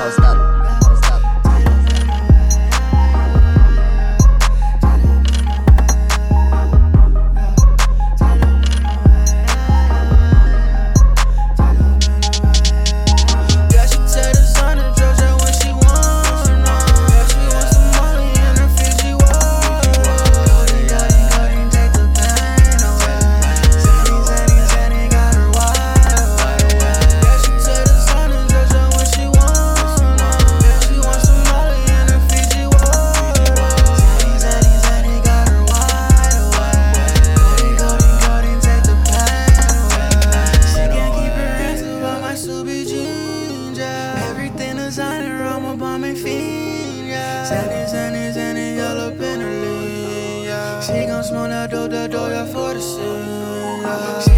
I'll stop. Sandy, Sandy, Sandy, yellow Bentley. Yeah. She gon' smoke that dope, that dope, yeah, for the scene. Yeah.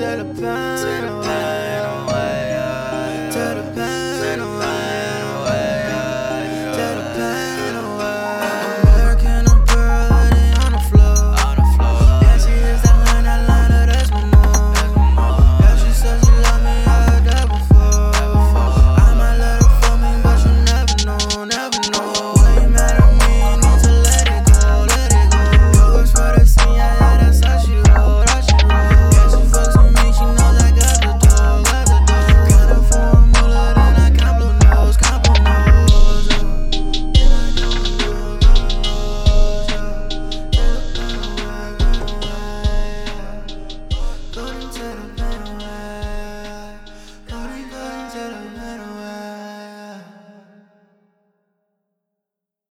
le pain.